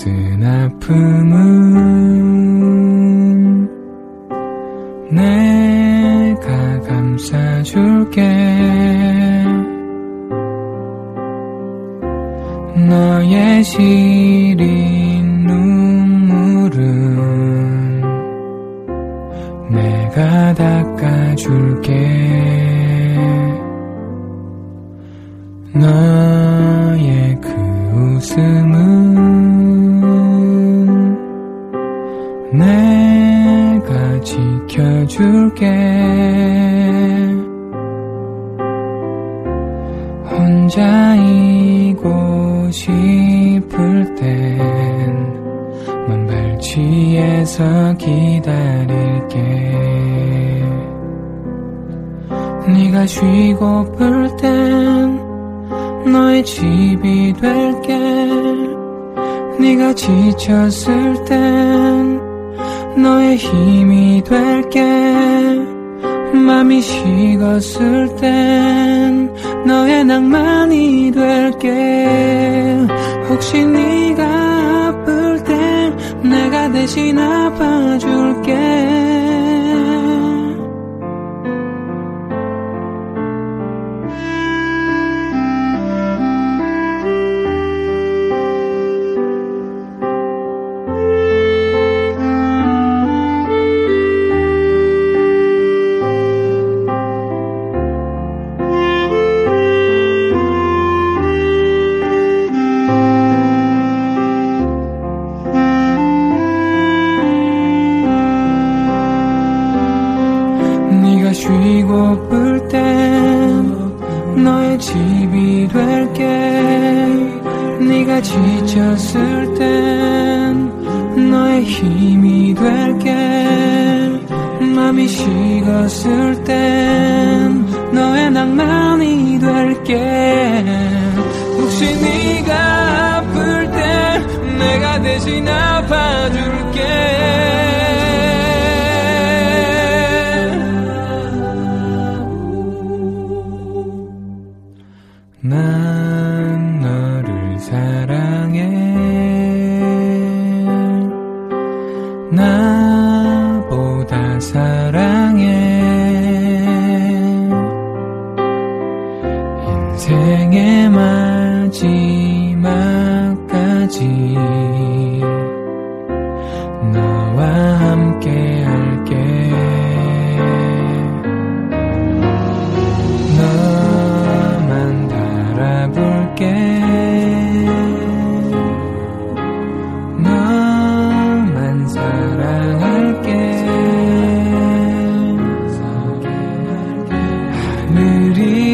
무슨 아픔은 내가 감싸줄게. 너의 시리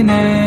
name.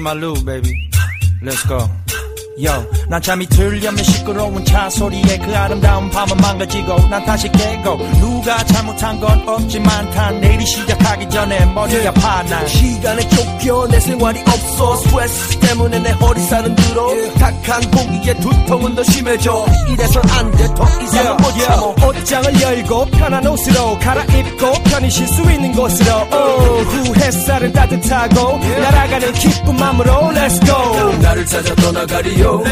To my loo, baby. Let's go. Yo, 난 잠이 들려면 시끄러운 차 소리에 그 아름다운 밤은 망가지고 난 다시 깨고 누가 잘못한 건 없지만 단 내일이 시작하기 전에 머리 아파 난. 시간에 쫓겨 내 생활이 없어. 스트레스 때문에 내 허리살은 들어. 탁한 공기에 두통은 더 심해져. 이래선 안돼더 이상은 못 참아 옷장을 열고 편한 옷으로 갈아입고 편히 쉴 수 있는 곳으로. 오후 햇살은 따뜻하고 날아가는 기쁜 마음으로 Let's go. 나를 찾아 떠나가리요.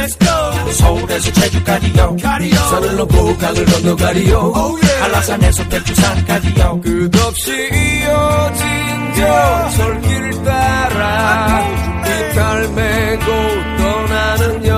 서울에서 제주까지요. 산을 넘고 강을 건너 가리요. 한라산에서 백두산까지요. 끝없이 이어진 저 철길 따라 기타를 메고 떠나는 여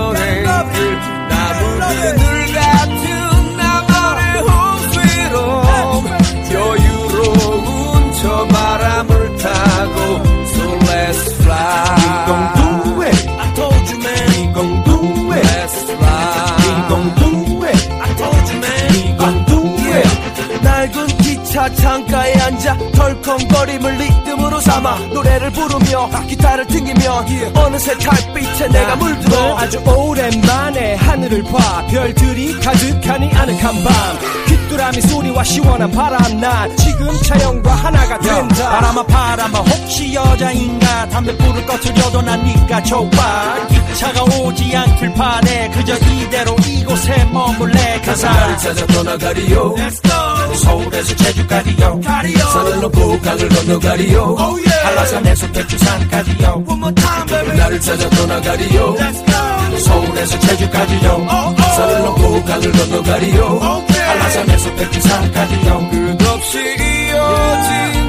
차 창가에 앉아 덜컹거림을 리듬으로 삼아 노래를 부르며 기타를 튕기며 어느새 달빛에 내가 물들어 아주 오랜만에 하늘을 봐 별들이 가득하니 아늑한 밤 귀뚜라미 소리와 시원한 바람 난 지금 자연과 하나가 된다. 바람아 바람아 혹시 여자인가? 담배 불을 꺼트려도 난 니가 좋아. 기차가 오지 않길 바래. 그저 이대로 이곳에 머물래. 가사 나를 찾아 떠나가리요. 서울에서 제주까지요. 산을 넘고 강을 건너 가리요. 한라산에서 백두산까지요. 나를 찾아 떠나가리요 서울에서 제주까지요. 산을 넘고 강을 건너 가리요. 한라산에서 백두산까지요. 끝없이 이어진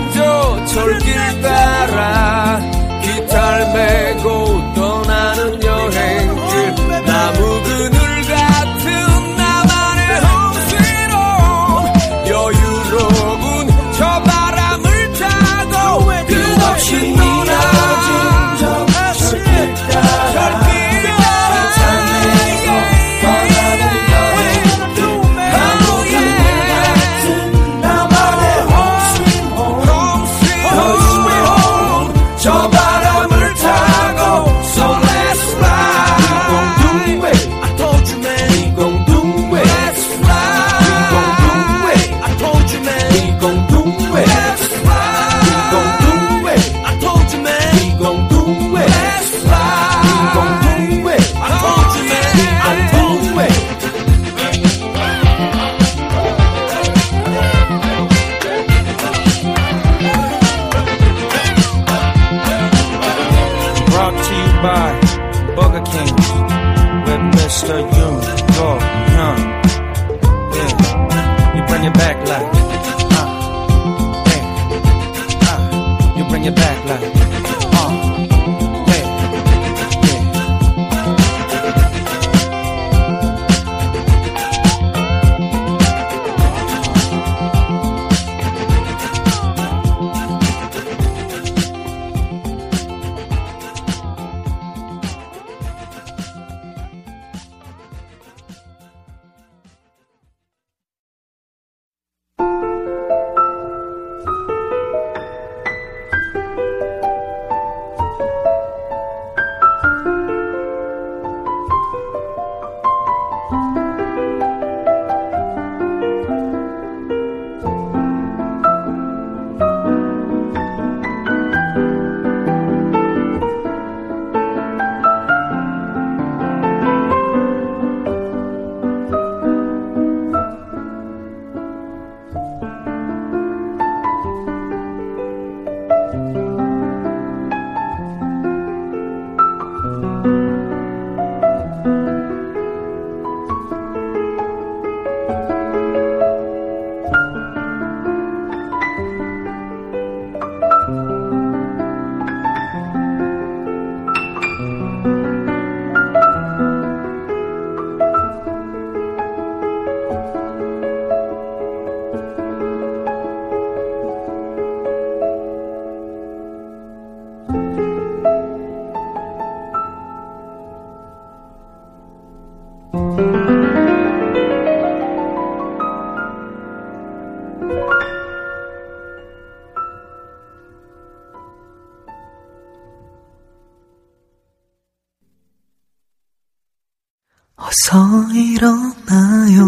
어서 일어나요.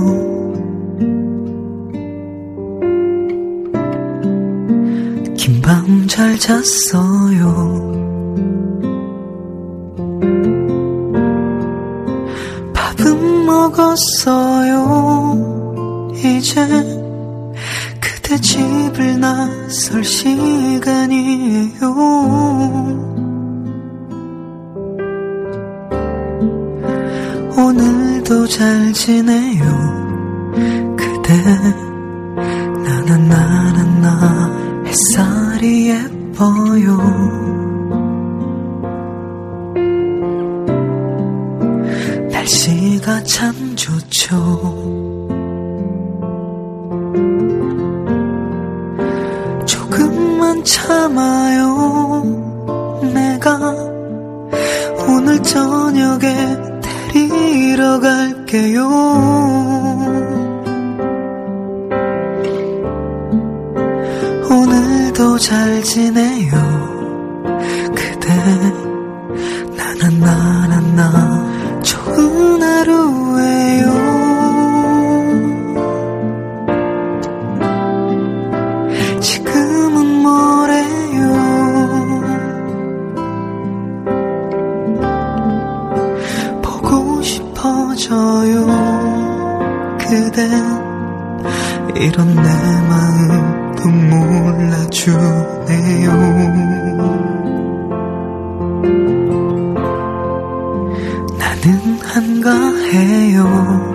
긴 밤 잘 잤어요. 밥은 먹었어요. 이제 그대 집을 나설 시간이에요. 또 잘 지내요. 그대 나는 나는 나 햇살이 예뻐요. 날씨가 참 좋죠. 내 마음도 몰라주네요. 나는 한가해요.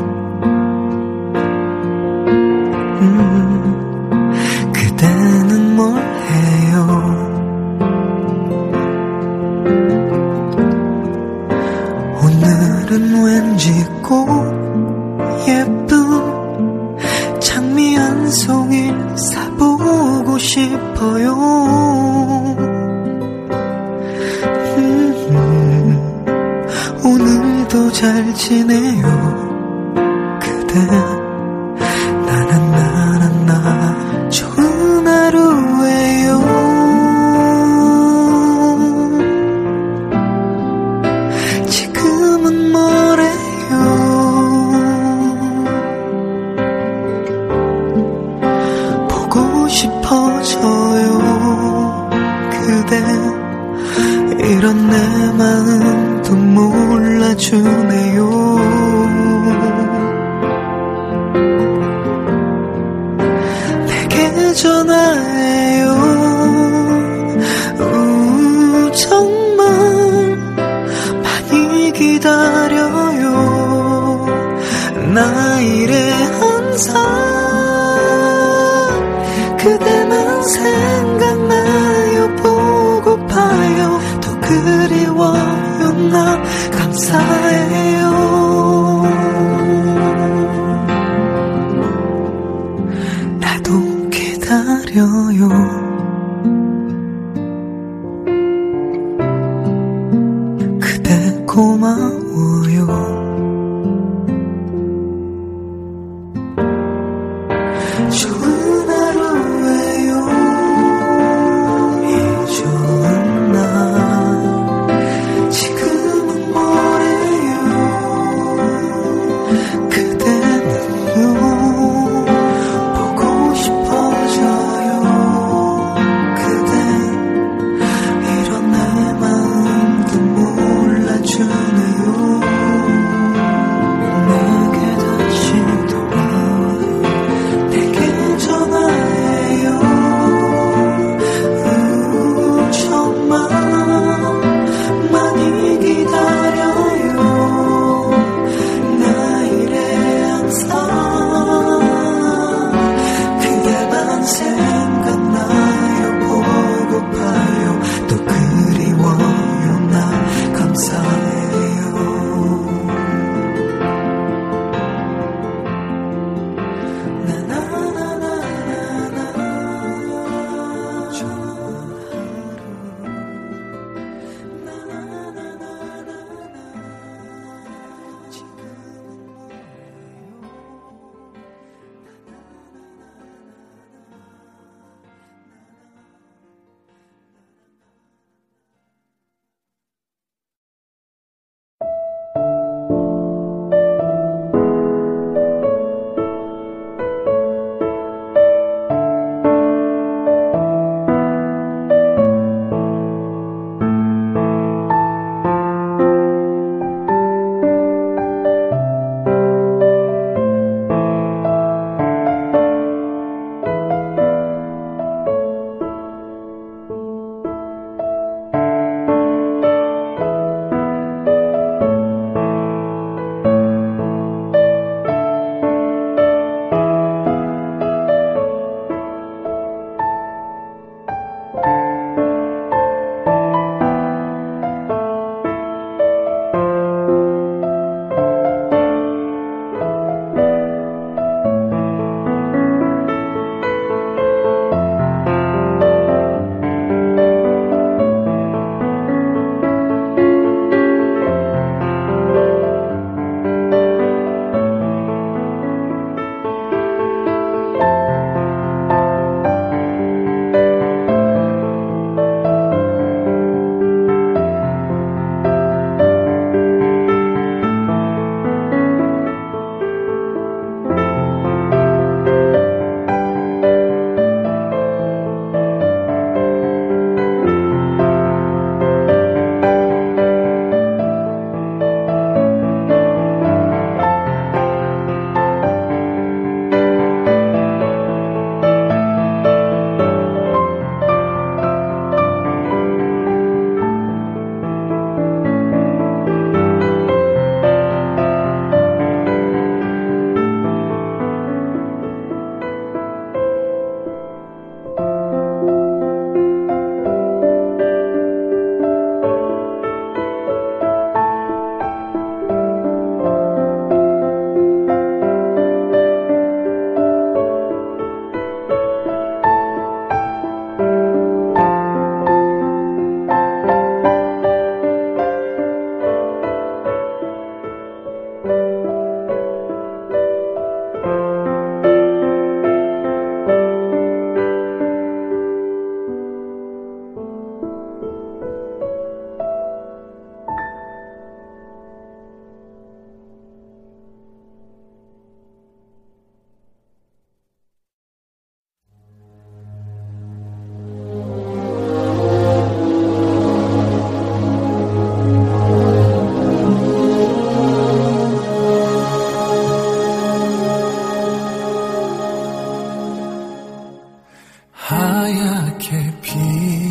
하얗게 피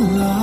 love.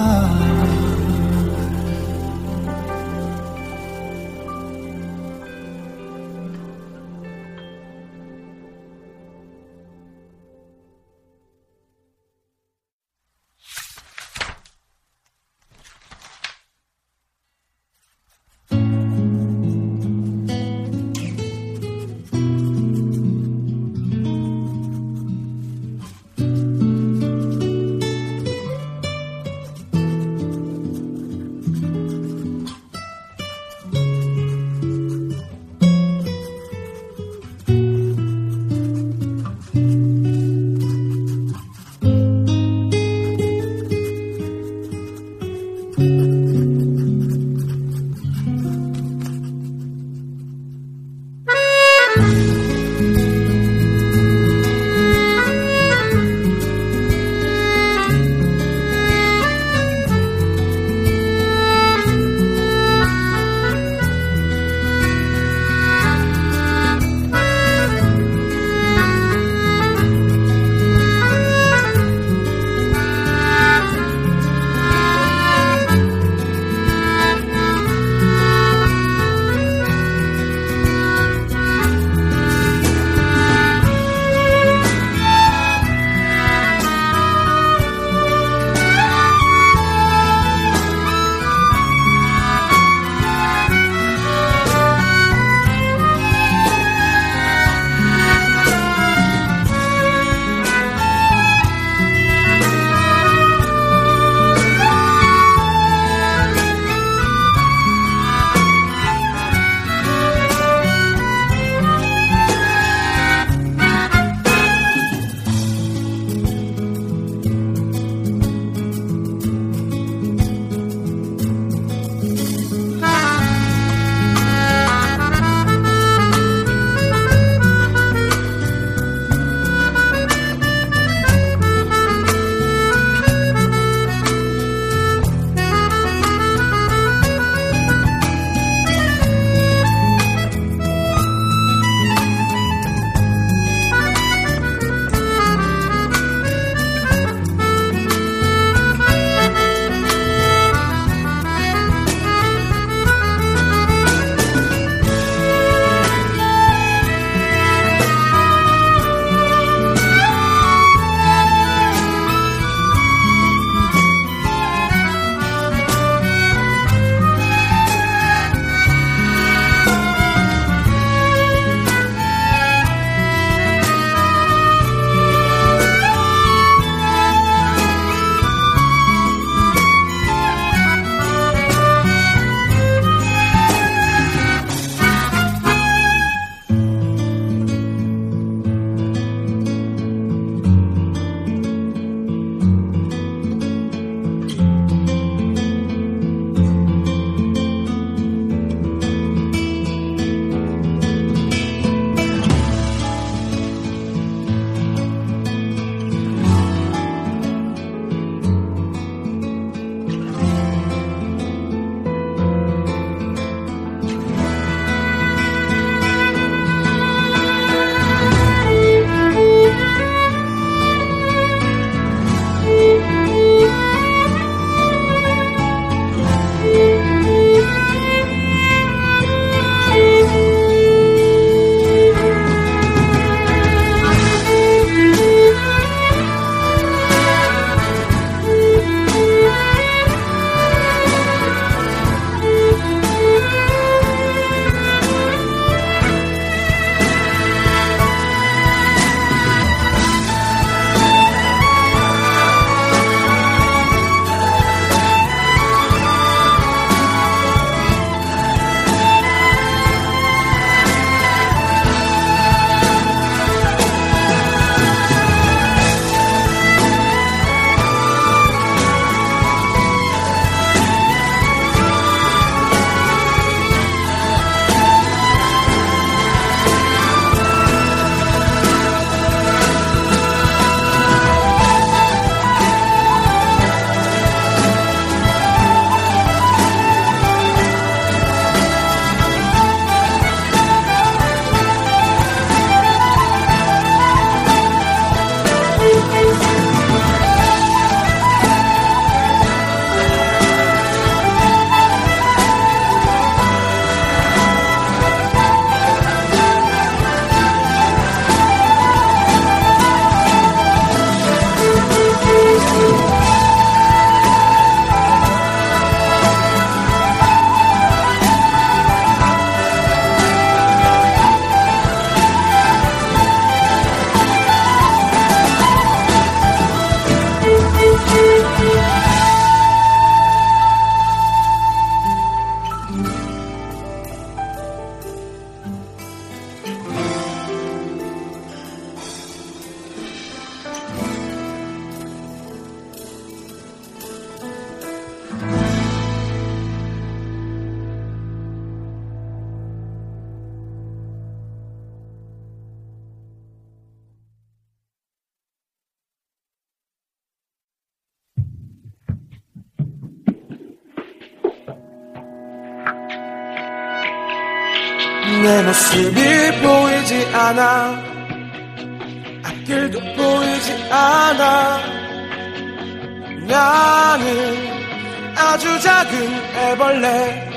아주 작은 애벌레.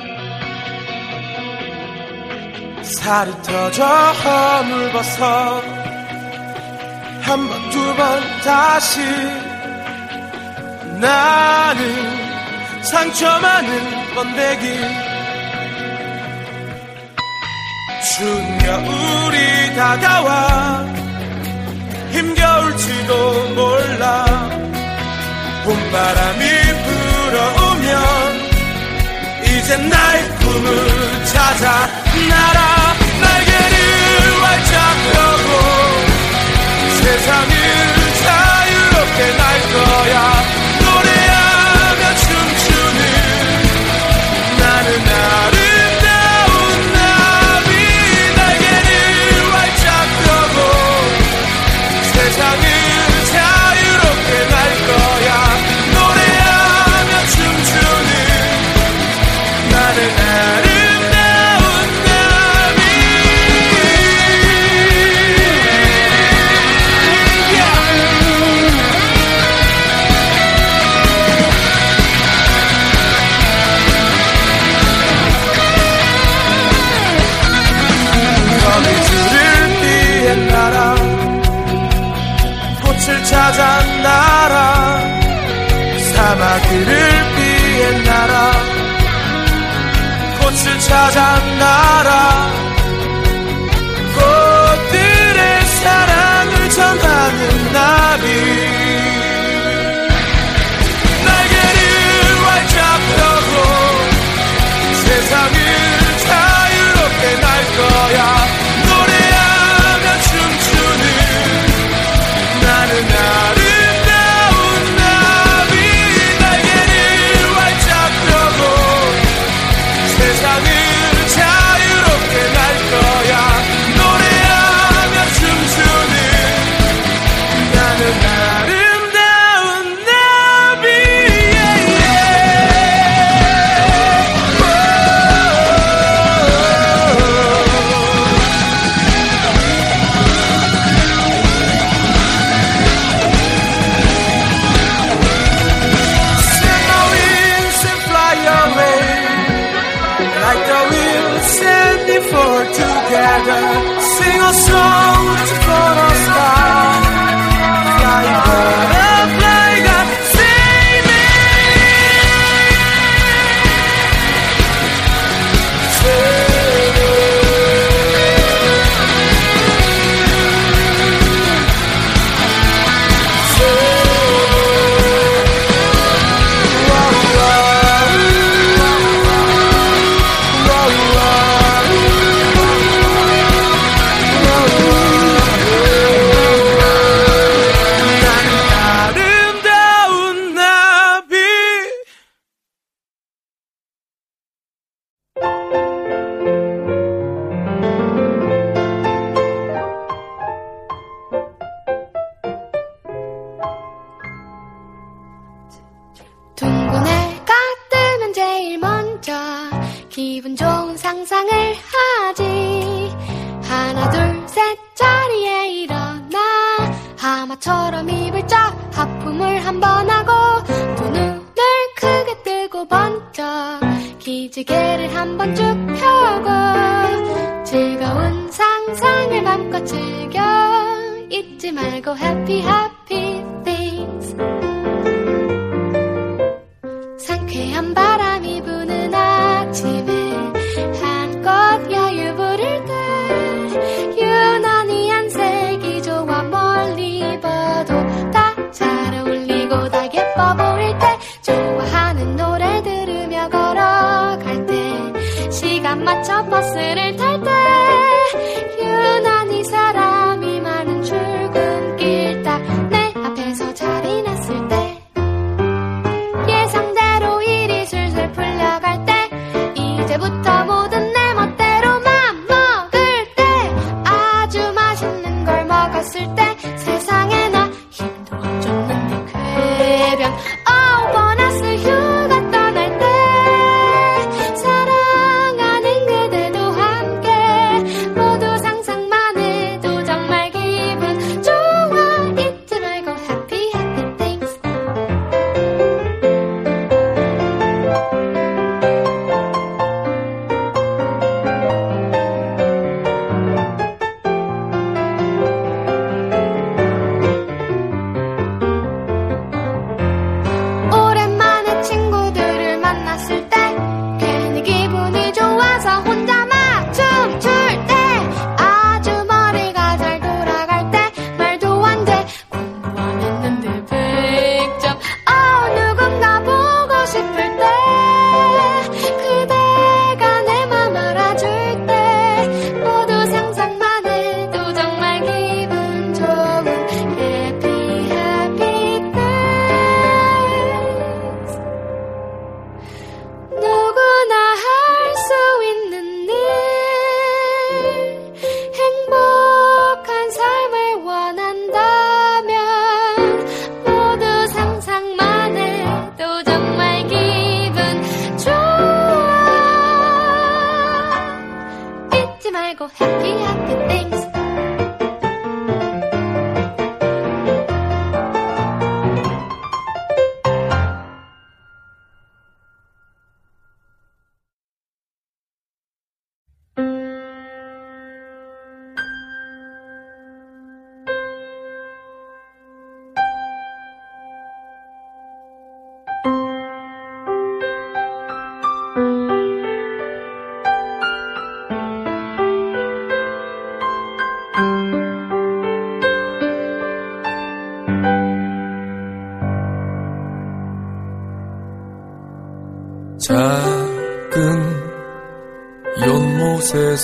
살이 터져 허물벗어 한 번 두번 번 다시 나는 상처 많은 번데기. 추운 겨울이 다가와 힘겨울지도 몰라. 봄바람이 불어 하면 이제 나의 꿈을 찾아 날아 날개를 활짝 펴고 세상을 자유롭게 날 거야.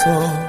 연